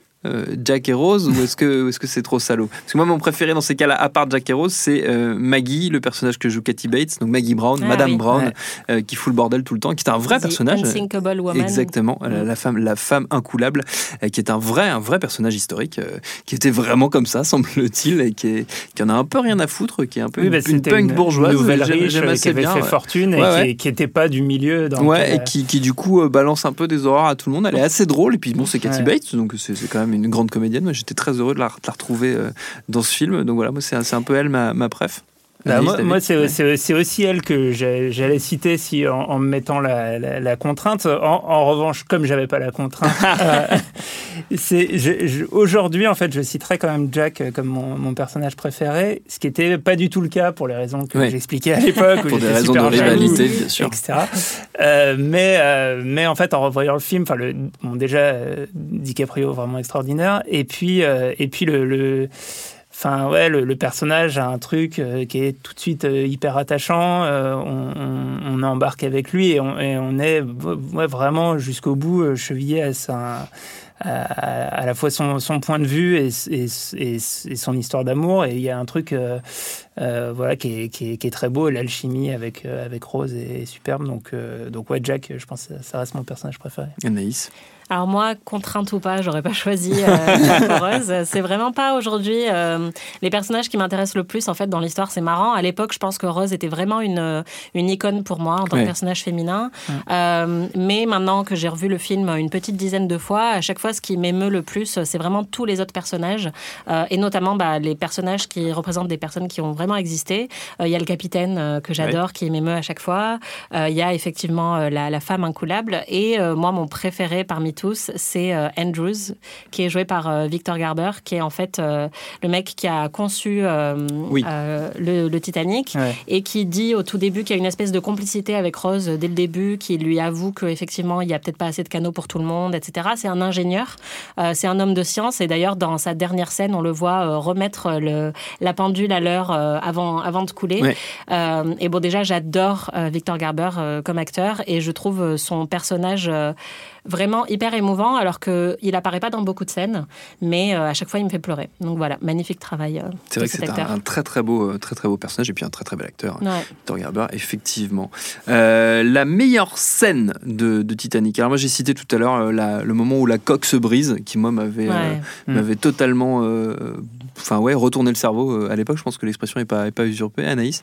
Jack et Rose ou est-ce que est-ce que c'est trop salaud? Parce que moi, mon préféré dans ces cas-là, à part Jack et Rose, c'est euh, Maggie, le personnage que joue Kathy Bates, donc Maggie Brown, Ah Madame oui. Brown, Ouais. euh, qui fout le bordel tout le temps, qui est un vrai The personnage. Woman. Exactement, la, la femme, la femme incoulable, euh, qui est un vrai, un vrai personnage historique, euh, qui était vraiment comme ça, *laughs* semble-t-il, et qui, est, qui en a un peu rien à foutre, qui est un peu Oui, une, bah, une punk bourgeoise. nouvelle riche euh, qui avait bien. fait ouais. fortune et Ouais, qui- ouais. qui n'était pas du milieu. Dans Ouais, et qui, qui du coup euh, balance un peu des horreurs à tout le monde. Elle est assez drôle. Et puis bon, c'est Kathy Ouais. Bates, donc c'est c'est quand même une grande comédienne. J'étais très heureux de la, retrouver euh, dans ce film. Donc voilà, moi, c'est c'est un peu elle ma, ma préf. Bah, moi, moi, c'est Ouais. aussi elle que j'allais citer si, en, en me mettant la, la- la contrainte. En, en revanche, comme j'avais pas la contrainte, *laughs* euh, aujourd'hui en fait, je citerai quand même Jack euh, comme mon, mon personnage préféré, ce qui était pas du tout le cas pour les raisons que j'expliquais à l'époque. Pour des raisons de rivalité, bien sûr. etc. Euh, mais euh, mais en fait, en revoyant le film, le bon déjà euh, DiCaprio vraiment extraordinaire, et puis euh, et puis le, le Enfin, ouais, le, personnage a un truc euh, qui est tout de suite euh, hyper attachant. euh, on, on, on embarque avec lui et on, est ouais, vraiment jusqu'au bout chevillé à, sa, à, à la fois son, son point de vue et, et, son histoire d'amour. Et il y a un truc voilà, qui, est, qui, est, qui est très beau. L'alchimie avec, avec Rose est superbe. Donc, donc ouais, Jack, je pense que ça reste mon personnage préféré. Anaïs? Alors moi, contrainte ou pas, j'aurais pas choisi euh, *laughs* Rose. C'est vraiment pas aujourd'hui euh, les personnages qui m'intéressent le plus en fait dans l'histoire. C'est marrant. À l'époque, je pense que Rose était vraiment une une icône pour moi en tant Ouais. que personnage féminin. Euh, mais maintenant que j'ai revu le film une petite dizaine de fois, à chaque fois, ce qui m'émeut le plus, c'est vraiment tous les autres personnages euh, et notamment bah, les personnages qui représentent des personnes qui ont vraiment existé. Euh, Il y a le capitaine euh, que j'adore, qui m'émeut à chaque fois. Euh, Il y a effectivement euh, la, la femme incoulable. Et euh, moi, mon préféré parmi tous, c'est euh, Andrews, qui est joué par euh, Victor Garber, qui est en fait euh, le mec qui a conçu Oui. le, le Titanic Ouais. et qui dit au tout début qu'il y a une espèce de complicité avec Rose dès le début, qui lui avoue qu'effectivement, il n'y a peut-être pas assez de canaux pour tout le monde, etc. C'est un ingénieur, c'est un homme de science, et d'ailleurs, dans sa dernière scène, on le voit remettre le, la pendule à l'heure avant, avant de couler. Ouais. Euh, et bon, déjà, j'adore Victor Garber comme acteur, et je trouve son personnage euh, vraiment hyper émouvant, alors qu'il apparaît pas dans beaucoup de scènes, mais euh, à chaque fois, il me fait pleurer. Donc voilà, magnifique travail. euh, C'est vrai que c'est un, très très beau, euh, très très beau personnage et puis un très très bel acteur. Ouais. Victor Garber, effectivement. Euh, la meilleure scène de, de Titanic. Alors moi j'ai cité tout à l'heure euh, le moment où la coque se brise, qui moi m'avait euh, Ouais. m'avait totalement, euh, enfin ouais, retourné le cerveau. à l'époque, je pense que l'expression est pas est pas usurpée. Anaïs.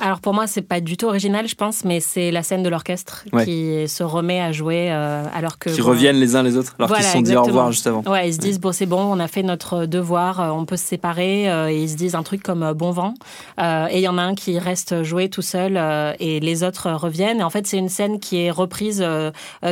Alors pour moi, c'est pas du tout original, je pense, mais c'est la scène de l'orchestre Ouais. qui se remet à jouer euh, alors que qui bon, reviennent les uns les autres alors Voilà, qu'ils se sont dit au revoir juste avant. Ouais, ils se disent bon c'est bon, on a fait notre devoir, euh, on peut se séparer. euh, et ils se disent un truc comme bon vent. Euh, et il y en a un qui reste jouer tout seul et les autres reviennent. Et en fait, c'est une scène qui est reprise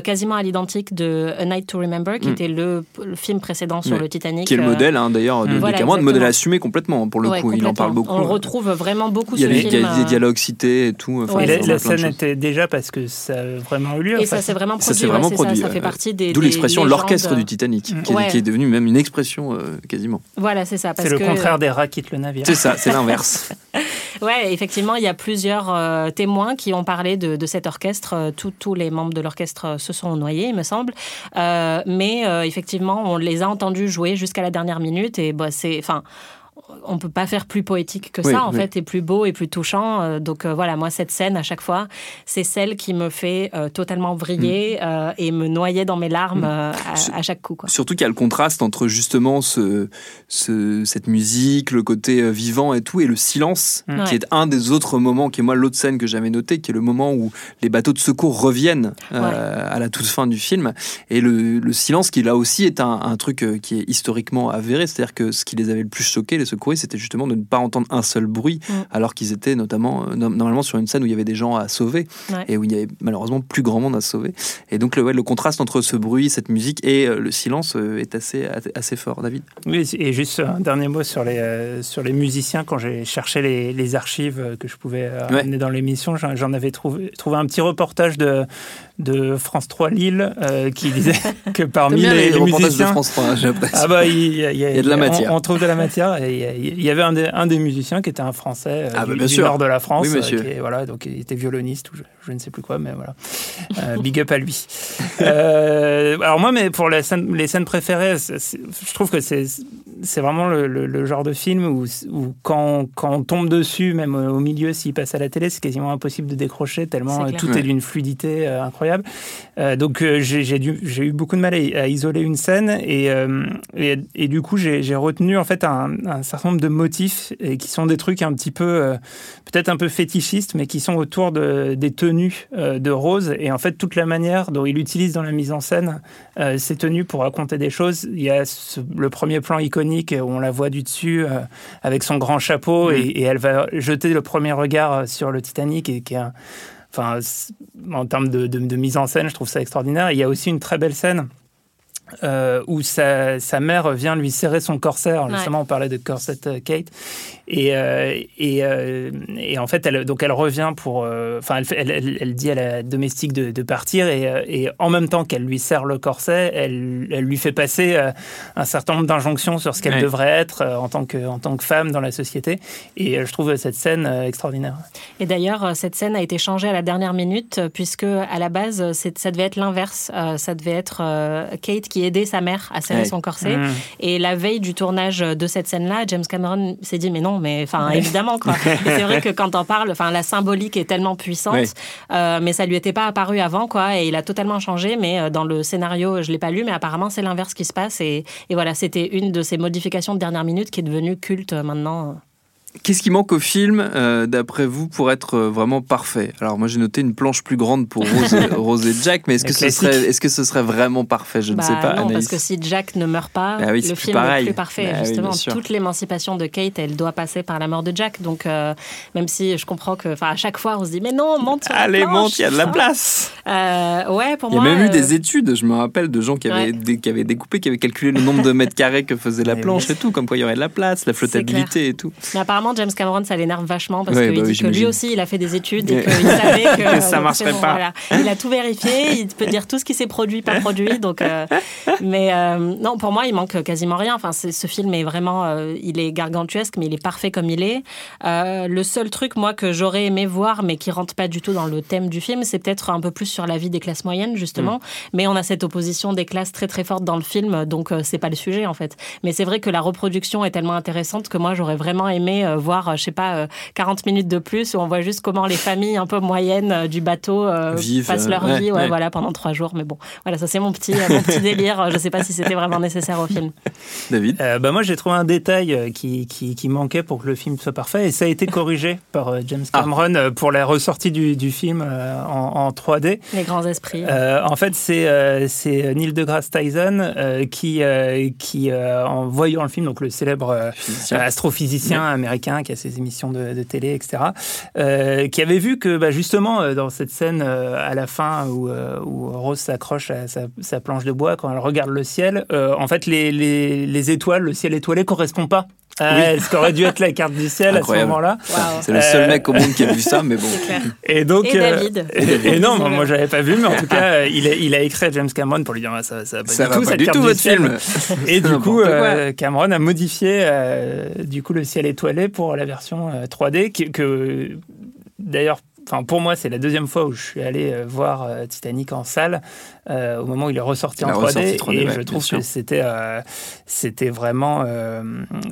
quasiment à l'identique de A Night to Remember, qui Mm. était le, le film précédent sur le Titanic. Qui est le modèle hein, d'ailleurs de, de Voilà, Cameron, modèle assumé complètement pour le coup. Il en parle beaucoup. On le retrouve vraiment beaucoup Il y ce film. y a dialogues cités et tout. enfin, Ouais, la, scène était déjà parce que ça a vraiment eu lieu. Et ça s'est vraiment Ça produit. s'est ouais, vraiment produit. Ça, ça fait partie des. D'où l'expression l'orchestre du Titanic, qui, est- qui est devenue même une expression euh, quasiment. Voilà, c'est ça. C'est le que- contraire des rats quittent le navire. C'est ça, c'est *laughs* l'inverse. *laughs* Ouais, effectivement, il y a plusieurs euh, témoins qui ont parlé de, de cet orchestre. Euh, tous- les membres de l'orchestre se sont noyés, il me semble. Euh, mais euh, effectivement, on les a entendus jouer jusqu'à la dernière minute. Et bah, c'est, enfin, on peut pas faire plus poétique que Oui, ça, en oui. fait, et plus beau et plus touchant. Euh, donc euh, voilà, moi, cette scène, à chaque fois, c'est celle qui me fait euh, totalement vriller euh, et me noyer dans mes larmes C'est- à, à chaque coup. Quoi. Surtout qu'il y a le contraste entre justement ce, ce- cette musique, le côté vivant et tout, et le silence, Mm. qui Ouais. est un des autres moments, qui est moi l'autre scène que j'avais noté, qui est le moment où les bateaux de secours reviennent euh, à la toute fin du film, et le, le silence qui là aussi est un, un truc qui est historiquement avéré, c'est-à-dire que ce qui les avait le plus choqués, les c'était justement de ne pas entendre un seul bruit, Mm. alors qu'ils étaient notamment euh, no- normalement sur une scène où il y avait des gens à sauver, Ouais. et où il y avait malheureusement plus grand monde à sauver. Et donc le, ouais, le contraste entre ce bruit, cette musique et euh, le silence euh, est assez, assez fort, David? Oui, et juste un dernier mot sur les, euh, sur les musiciens. Quand j'ai cherché les, les archives que je pouvais euh, Ouais. amener dans l'émission, j'en j'en avais trouvé, trouvé un petit reportage de, de France 3 Lille euh, qui disait que *laughs* parmi les, les musiciens. de France 3, j'apprécie. Ah bah, il y, y Il y a de la matière. On, trouve de la matière. Il y y avait un des, un des musiciens qui était un Français euh, Ah bah, du, nord de la France. Oui, euh, qui voilà, donc il était violoniste ou je, je ne sais plus quoi, mais voilà. Euh, big up à lui. Euh, alors moi, mais pour les scènes, les scènes préférées, je trouve que c'est c'est vraiment le, le- le genre de film où, où quand, quand on tombe dessus, même au milieu, s'il passe à la télé, c'est quasiment impossible de décrocher tellement euh, tout Ouais. est d'une fluidité euh, incroyable. Euh, donc j'ai eu beaucoup de mal à, à isoler une scène et, et, et du coup j'ai retenu en fait un, un certain nombre de motifs et qui sont des trucs un petit peu peut-être un peu fétichistes mais qui sont autour de, des tenues de Rose et en fait toute la manière dont il utilise dans la mise en scène ces tenues pour raconter des choses. Il y a ce- le premier plan iconique où on la voit du dessus euh, avec son grand chapeau et, et elle va jeter le premier regard sur le Titanic et qui est un- Enfin, en termes de, de- de mise en scène, je trouve ça extraordinaire. Il y a aussi une très belle scène euh, où sa, sa mère vient lui serrer son corset. Alors, Ouais. Justement, on parlait de corset euh, Kate. Et, euh, et, euh, et en fait, elle, donc elle revient pour. euh, Enfin, elle, fait- elle, elle- elle dit à la domestique de, de partir. Et, et en même temps qu'elle lui serre le corset, elle, elle lui fait passer euh, un certain nombre d'injonctions sur ce qu'elle Ouais. devrait être euh, en, tant que, en tant que femme dans la société. Et euh, je trouve cette scène euh, extraordinaire. Et d'ailleurs, cette scène a été changée à la dernière minute, puisque à la base, ça devait être l'inverse. Euh, Ça devait être euh, Kate qui qui aidait sa mère à serrer Ouais. son corset. Mmh. Et la veille du tournage de cette scène-là, James Cameron s'est dit mais non, mais enfin *laughs* évidemment quoi. *laughs* C'est vrai que quand on parle, enfin la symbolique est tellement puissante, Ouais. euh, mais ça lui était pas apparu avant quoi. Et il a totalement changé. Mais euh, dans le scénario, je l'ai pas lu, mais apparemment c'est l'inverse qui se passe. Et, et voilà, c'était une de ces modifications de dernière minute qui est devenue culte euh, maintenant. Qu'est-ce qui manque au film, euh, d'après vous, pour être euh, vraiment parfait? Alors moi j'ai noté une planche plus grande pour Rose et, *laughs* Rose et Jack, mais est-ce que, ce serait, est-ce que ce serait vraiment parfait? Je ne Bah sais pas, non, Anaïs. parce que si Jack ne meurt pas, Ah oui, c'est le plus film pareil. est plus parfait. Bah justement, toute l'émancipation de Kate, elle doit passer par la mort de Jack. Donc, euh, même si je comprends que, enfin, à chaque fois, on se dit, mais non, monte sur la Allez, planche, monte, il y a de la hein. place Euh, ouais, pour Il y a moi. même eu des études, je me rappelle, de gens qui avaient, Ouais. dé- qui avaient découpé, qui avaient calculé le nombre de mètres carrés que faisait la planche et tout, comme quoi il y aurait de la place, la flottabilité et tout. Mais apparemment, James Cameron, ça l'énerve vachement parce qu'il bah oui, dit que lui aussi, il a fait des études et qu'il savait *laughs* que, Que ça donc marcherait bon, pas. voilà. Il a tout vérifié, il peut dire tout ce qui s'est produit, pas produit. Donc, euh, mais euh, non, pour moi, il manque quasiment rien. Enfin, ce film est vraiment, euh, il est gargantuesque, mais il est parfait comme il est. Euh, le seul truc, moi, que j'aurais aimé voir, mais qui rentre pas du tout dans le thème du film, c'est peut-être un peu plus sur la vie des classes moyennes, justement. Mais on a cette opposition des classes très très forte dans le film, donc euh, c'est pas le sujet en fait. Mais c'est vrai que la reproduction est tellement intéressante que moi j'aurais vraiment aimé euh, voir, euh, je sais pas, euh, 40 minutes de plus où on voit juste comment les familles un peu moyennes euh, du bateau euh, Vivent, passent leur euh, ouais, vie, ouais, ouais. voilà, pendant trois jours. Mais bon, voilà, ça c'est mon petit, euh, mon petit délire. Je sais pas si c'était vraiment nécessaire au film. David Euh, bah moi, j'ai trouvé un détail euh, qui, qui, qui manquait pour que le film soit parfait, et ça a été corrigé *laughs* par euh, James Ah. Cameron euh, pour la ressortie du, du film euh, en, en 3D. Les grands esprits. Euh, en fait, c'est euh, c'est Neil deGrasse Tyson euh, qui, euh, qui euh, en voyant le film, donc le célèbre euh, Physicien. astrophysicien américain qui a ses émissions de, télé, etc., euh, qui avait vu que bah, justement euh, dans cette scène euh, à la fin où, Rose s'accroche à sa, planche de bois quand elle regarde le ciel, en fait les, les, les étoiles, le ciel étoilé correspond pas à Oui. ce qu'aurait dû être la carte du ciel Incroyable. à ce moment-là. C'est le seul Euh, mec au monde qui a vu ça, mais bon. Et donc, Et euh, David. et, et non, moi, moi j'avais pas vu, mais en tout *laughs* cas, euh, il a, il a écrit à James Cameron pour lui dire ah, ça, ça va pas Ça du va tout, pas cette du carte tout du votre ciel. film. *laughs* Et du coup, euh, Cameron a modifié euh, du coup le ciel étoilé pour la version euh, 3D que, que, d'ailleurs. Enfin, pour moi, c'est la deuxième fois où je suis allé euh, voir euh, Titanic en salle, euh, au moment où il est ressorti en a 3D, ressorti 3D, et ouais, je trouve que c'était euh, c'était vraiment euh,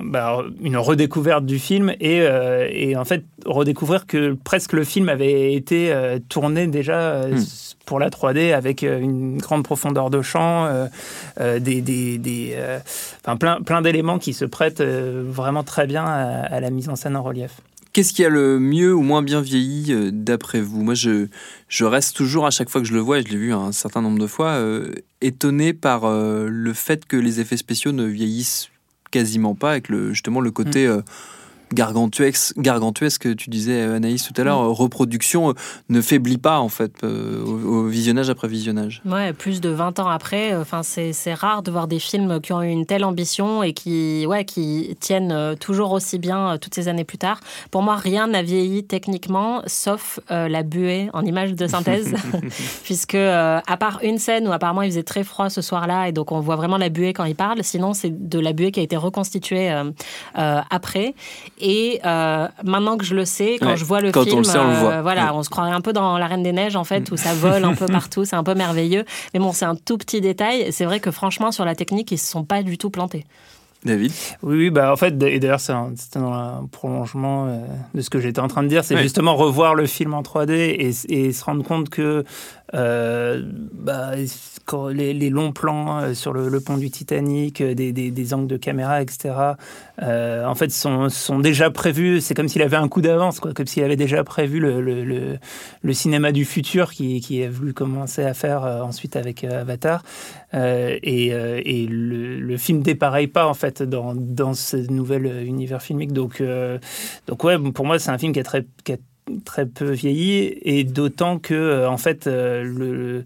bah, une redécouverte du film et, et en fait redécouvrir que presque le film avait été tourné déjà Hmm. pour la 3D avec une grande profondeur de champ, des, des, des, plein, plein d'éléments qui se prêtent vraiment très bien à, à la mise en scène en relief. Qu'est-ce qui a le mieux ou moins bien vieilli euh, d'après vous? Moi, je, je reste toujours à chaque fois que je le vois, et je l'ai vu un certain nombre de fois, euh, étonné par euh, le fait que les effets spéciaux ne vieillissent quasiment pas, avec le, justement le côté euh, gargantuesque, gargantuesque que tu disais Anaïs tout à l'heure, euh, reproduction euh, ne faiblit pas en fait euh, au, au visionnage après visionnage. Ouais, plus de 20 ans après, euh, enfin c'est rare de voir des films qui ont eu une telle ambition et qui ouais qui tiennent euh, toujours aussi bien euh, toutes ces années plus tard. Pour moi, rien n'a vieilli techniquement sauf euh, la buée en image de synthèse *laughs* *laughs* puisque euh, à part une scène où apparemment il faisait très froid ce soir-là et donc on voit vraiment la buée quand il parle, sinon c'est de la buée qui a été reconstituée euh, euh, après et euh, maintenant que je le sais, quand Ouais, je vois le quand on film, le sait, on le voit. euh, voilà, Ouais. on se croirait un peu dans La Reine des Neiges en fait où ça vole un peu *laughs* partout, c'est un peu merveilleux. Mais bon, c'est un tout petit détail. C'est vrai que franchement, sur la technique, ils se sont pas du tout plantés. David? Oui, oui, bah en fait, et d'ailleurs, c'est un- prolongement euh, de ce que j'étais en train de dire, c'est justement revoir le film en 3D et, et se rendre compte que euh, bah, quand les, longs plans euh, sur le, pont du Titanic, euh, des, angles de caméra, etc., euh, en fait, sont, déjà prévus. C'est comme s'il avait un coup d'avance, comme s'il avait déjà prévu le, cinéma du futur qui, qui a voulu commencer à faire euh, ensuite avec euh, Avatar. Euh, et euh, le, film dépareille pas en fait dans, ce nouvel euh, univers filmique. Donc, euh, donc ouais, pour moi, c'est un film qui a très, très peu vieilli et d'autant que euh, en fait euh, le,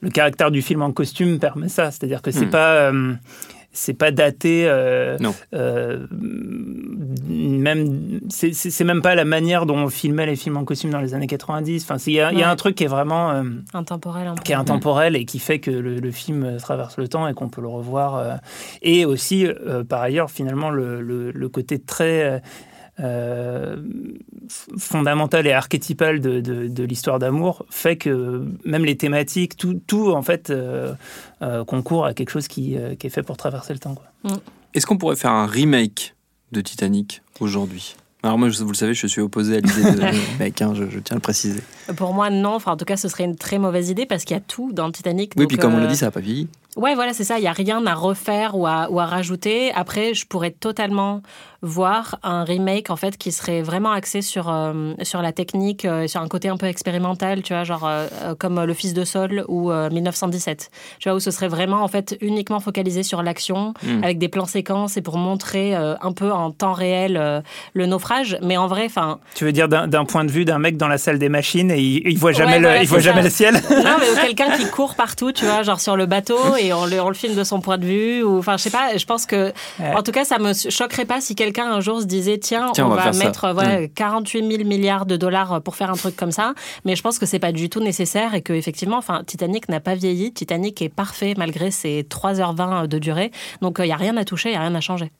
le caractère du film en costume permet ça. C'est-à-dire que c'est Hmm. pas euh, c'est pas daté. euh, Non. euh, même c'est- même pas la manière dont on filmait les films en costume dans les années 90. Enfin, il y, a- y un truc qui est vraiment euh, Intemporel qui est intemporel et qui fait que le, le film traverse le temps et qu'on peut le revoir. euh, et aussi, euh, par ailleurs, finalement, le, le- le côté très, euh, fondamentale et archétypale de, de, de l'histoire d'amour fait que même les thématiques, tout, tout en fait euh, euh, concourt à quelque chose qui, qui, est fait pour traverser le temps. Mm. Est-ce qu'on pourrait faire un remake de Titanic aujourd'hui? Alors moi, vous le savez, je suis opposé à l'idée de *laughs* mec, hein, je, je, tiens à le préciser. Pour moi, non. Enfin, en tout cas, ce serait une très mauvaise idée parce qu'il y a tout dans le Titanic. Oui, donc, puis comme on l'a dit, ça n'a pas vieilli. Ouais, voilà, c'est ça. Il n'y a rien à refaire ou à, ou à rajouter. Après, je pourrais totalement voir un remake en fait qui serait vraiment axé sur euh, sur la technique, euh, sur un côté un peu expérimental, tu vois, genre euh, comme Le Fils de Sol ou 1917. Tu vois où ce serait vraiment en fait uniquement focalisé sur l'action Mm. avec des plans séquences et pour montrer un peu en temps réel le naufrage. Mais en vrai, enfin. Tu veux dire d'un point de vue d'un mec dans la salle des machines et il, il voit jamais Ouais, le, il voit jamais le ciel? Non, mais *laughs* quelqu'un qui court partout, tu vois, genre sur le bateau et on le, on le filme de son point de vue. Ou, enfin, je sais pas, je pense que. En tout cas, ça me choquerait pas si quelqu'un un jour se disait tiens, Tiens, on, on va va, faire ça. mettre voilà, Mm. 48 000 milliards de dollars pour faire un truc comme ça. Mais je pense que c'est pas du tout nécessaire et que, effectivement, enfin, Titanic n'a pas vieilli. Titanic est parfait malgré ses 3h20 de durée. Donc, il n'y a rien à toucher, il n'y a rien à changer.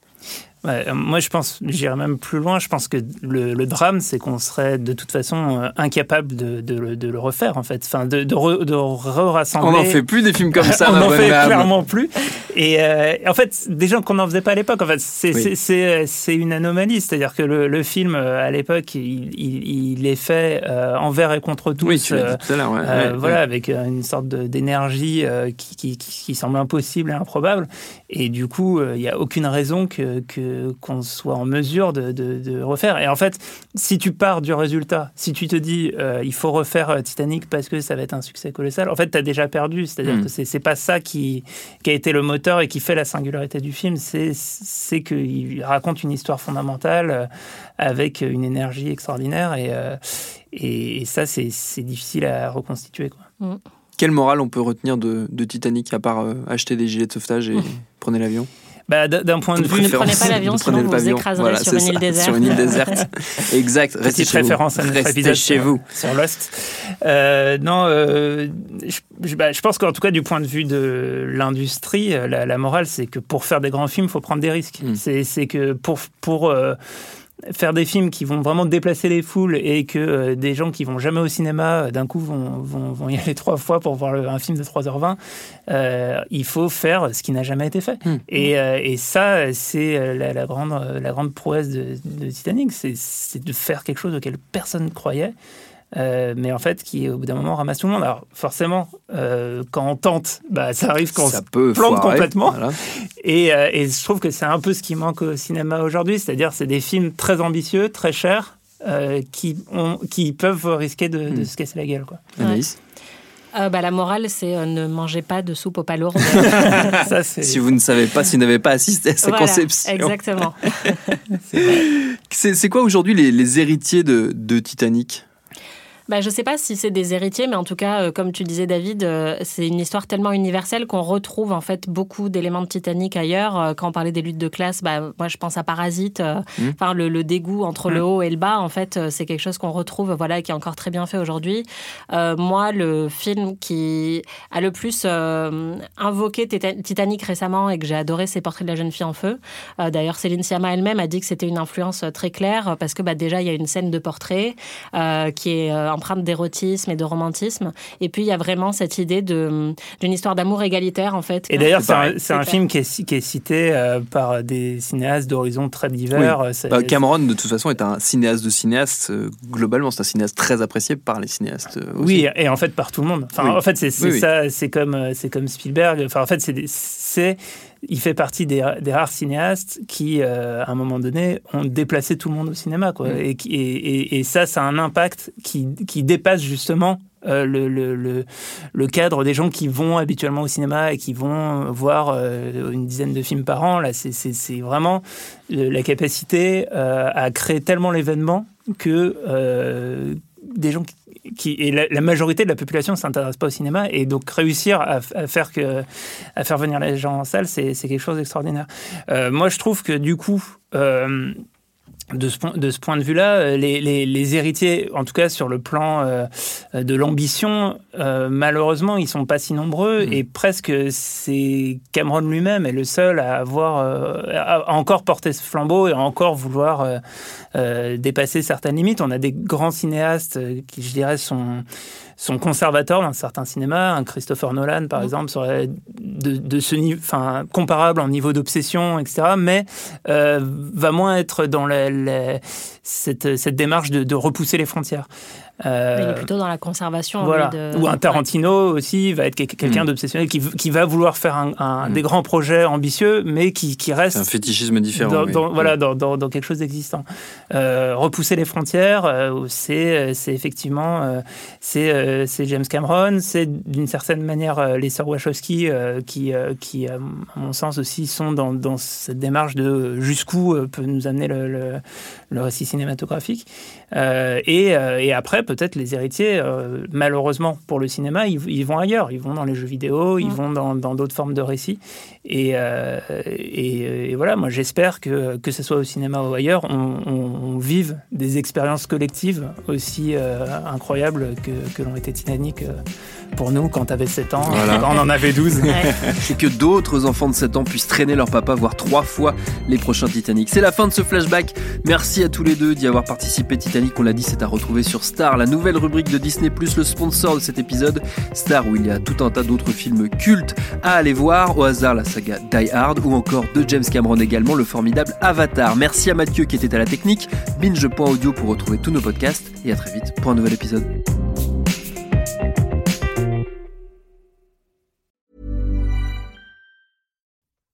Ouais, euh, moi, je pense, j'irais même plus loin. Je pense que le, le drame, c'est qu'on serait de toute façon euh, incapable de, de le- de le refaire, en fait. Enfin, de, de, re- de re-rassembler. On n'en fait plus des films comme ça, *laughs* on n'en fait clairement plus. Et euh, en fait, des gens qu'on n'en faisait pas à l'époque. En fait, c'est Oui. une anomalie. C'est-à-dire que le, le film, à l'époque, il, il, il est fait euh, envers et contre tous. Oui, tu l'as dit tout à l'heure. ouais, ouais, voilà, avec une sorte d'énergie qui, qui, qui- qui semble impossible et improbable. Et du coup, euh, il n'y a aucune raison que que- qu'on soit en mesure de, de- de refaire. Et en fait, si tu pars du résultat, si tu te dis euh, il faut refaire euh, Titanic parce que ça va être un succès colossal, en fait, tu as déjà perdu. C'est-à-dire Mm. que c'est c'est pas ça qui, qui a été le moteur et qui fait la singularité du film. C'est qu'il raconte une histoire fondamentale euh, avec une énergie extraordinaire. Et, euh, et, ça, c'est difficile à reconstituer. Quoi. Quelle morale on peut retenir de, de Titanic à part euh, acheter des gilets de sauvetage et prenez l'avion? Bah, D'un point de vue, Ne prenez pas l'avion, sinon prenez vous vous écraserez Voilà, sur une île déserte. Sur une île *laughs* déserte. exact. Restez Petite chez référence vous. à notre Restez chez vous. sur Lost. Euh, non, euh, je, bah, je pense qu'en tout cas, du point de vue de l'industrie, la, la morale, c'est que pour faire des grands films, il faut prendre des risques. Mm. C'est c'est que pour, pour euh, faire des films qui vont vraiment déplacer les foules et que euh, des gens qui vont jamais au cinéma, euh, d'un coup, vont, vont, vont y aller *laughs* trois fois pour voir le- un film de 3h20, euh, il faut faire ce qui n'a jamais été fait. Mm. Et, et ça, c'est la, la grande, la grande prouesse de, de Titanic, c'est de faire quelque chose auquel personne ne croyait. Euh, mais en fait, qui au bout d'un moment ramasse tout le monde. Alors forcément, euh, quand on tente, bah, ça arrive qu'on Ça se peut plante foirer. complètement. Voilà. Et, euh, et je trouve que c'est un peu ce qui manque au cinéma aujourd'hui, c'est-à-dire c'est des films très ambitieux, très chers, euh, qui, ont, qui peuvent risquer de, de Mm. se casser la gueule. Quoi. Anaïs Euh, bah, la morale, c'est euh, ne mangez pas de soupe aux palourdes. *laughs* Ça, Si vous ne savez pas, si vous n'avez pas assisté à sa Voilà, conception. Exactement. *laughs* C'est c'est quoi aujourd'hui les, les héritiers de, de Titanic? Bah, je sais pas si c'est des héritiers, mais en tout cas, euh, comme tu le disais, David, euh, c'est une histoire tellement universelle qu'on retrouve en fait beaucoup d'éléments de Titanic ailleurs. Euh, quand on parlait des luttes de classe, bah, moi je pense à Parasite. euh, Mm. Enfin, le, le dégoût entre le Mm. haut et le bas, en fait, c'est quelque chose qu'on retrouve, voilà, et qui est encore très bien fait aujourd'hui. Euh, moi, le film qui a le plus euh, invoqué Tita- Titanic récemment et que j'ai adoré, c'est Portrait de la jeune fille en feu. Euh, D'ailleurs, Céline Sciamma elle-même a dit que c'était une influence très claire parce que bah, déjà, il y a une scène de portrait qui est empreinte d'érotisme et de romantisme. Et puis, il y a vraiment cette idée de- d'une histoire d'amour égalitaire, en fait. Et d'ailleurs, C'est un, film qui est, ci- qui est cité euh, par des cinéastes d'horizons très divers. Euh, Bah, Cameron, de toute façon, est un cinéaste de cinéaste. euh, globalement, c'est un cinéaste très apprécié par les cinéastes. euh, aussi. Oui, et en fait par tout le monde. Enfin, Oui. en fait, c'est c'est Oui, oui. ça, c'est comme c'est comme Spielberg. Enfin, en fait, c'est des- c'est il fait partie des, des rares cinéastes qui, euh, à un moment donné, ont déplacé tout le monde au cinéma, quoi. Mm. Et, ça, ça a un impact qui, qui dépasse justement. euh, le, le, le, le cadre des gens qui vont habituellement au cinéma et qui vont voir euh, une dizaine de films par an. Là, c'est- vraiment la capacité à créer tellement l'événement que des gens qui, et la, majorité de la population ne s'intéresse pas au cinéma et donc réussir à, faire que à faire venir les gens en salle c'est c'est quelque chose d'extraordinaire. Euh, moi je trouve que du coup euh, de ce, point, de ce point de vue-là, euh, les, les, les, héritiers, en tout cas sur le plan euh, de l'ambition, euh, malheureusement, ils sont pas si nombreux Mmh. et presque c'est Cameron lui-même est le seul à avoir euh, à encore porter ce flambeau et à encore vouloir euh, euh, dépasser certaines limites. On a des grands cinéastes euh, qui, je dirais, sont sont conservateurs dans certains cinémas. Un Christopher Nolan, par exemple, serait de, de ce niveau, enfin comparable en niveau d'obsession, etc. Mais euh, va moins être dans la, la- cette, cette démarche de, de repousser les frontières. Euh, Il est plutôt dans la conservation. voilà. de- Ou un Tarantino aussi va être quel- quelqu'un Mm. d'obsessionnel qui, qui va vouloir faire un, un- Mm. des grands projets ambitieux, mais qui, qui reste un fétichisme différent. dans, oui. dans- voilà, dans, dans- dans quelque chose d'existant. Euh, repousser les frontières, euh, c'est effectivement euh, c'est euh, James Cameron, c'est d'une certaine manière euh, les sœurs Wachowski euh, qui, euh, qui, euh, à mon sens aussi, sont dans, dans cette démarche de jusqu'où euh, peut nous amener le, le, le récit cinématographique. Euh, et, euh, et après, peut-être les héritiers, euh, malheureusement pour le cinéma, ils, ils vont ailleurs. Ils vont dans les jeux vidéo, ils Mm. vont dans d'autres formes de récits. Et, euh, et, et voilà, moi j'espère que, que ce soit au cinéma ou ailleurs, on, on- on vive des expériences collectives aussi incroyables que, que l'ont été Titanic pour nous quand t'avais 7 ans, Voilà. quand on en avait 12. *laughs* et que d'autres enfants de 7 ans puissent traîner leur papa voir trois fois les prochains Titanic. C'est la fin de ce flashback. Merci à tous les deux d'y avoir participé. Titanic, on l'a dit, c'est à retrouver sur Star, la nouvelle rubrique de Disney+, le sponsor de cet épisode. Star où il y a tout un tas d'autres films cultes à aller voir. Au hasard, la saga Die Hard ou encore de James Cameron également, le formidable Avatar. Merci à Mathieu qui était à la technique. Binge.audio pour retrouver tous nos podcasts et à très vite pour un nouvel épisode.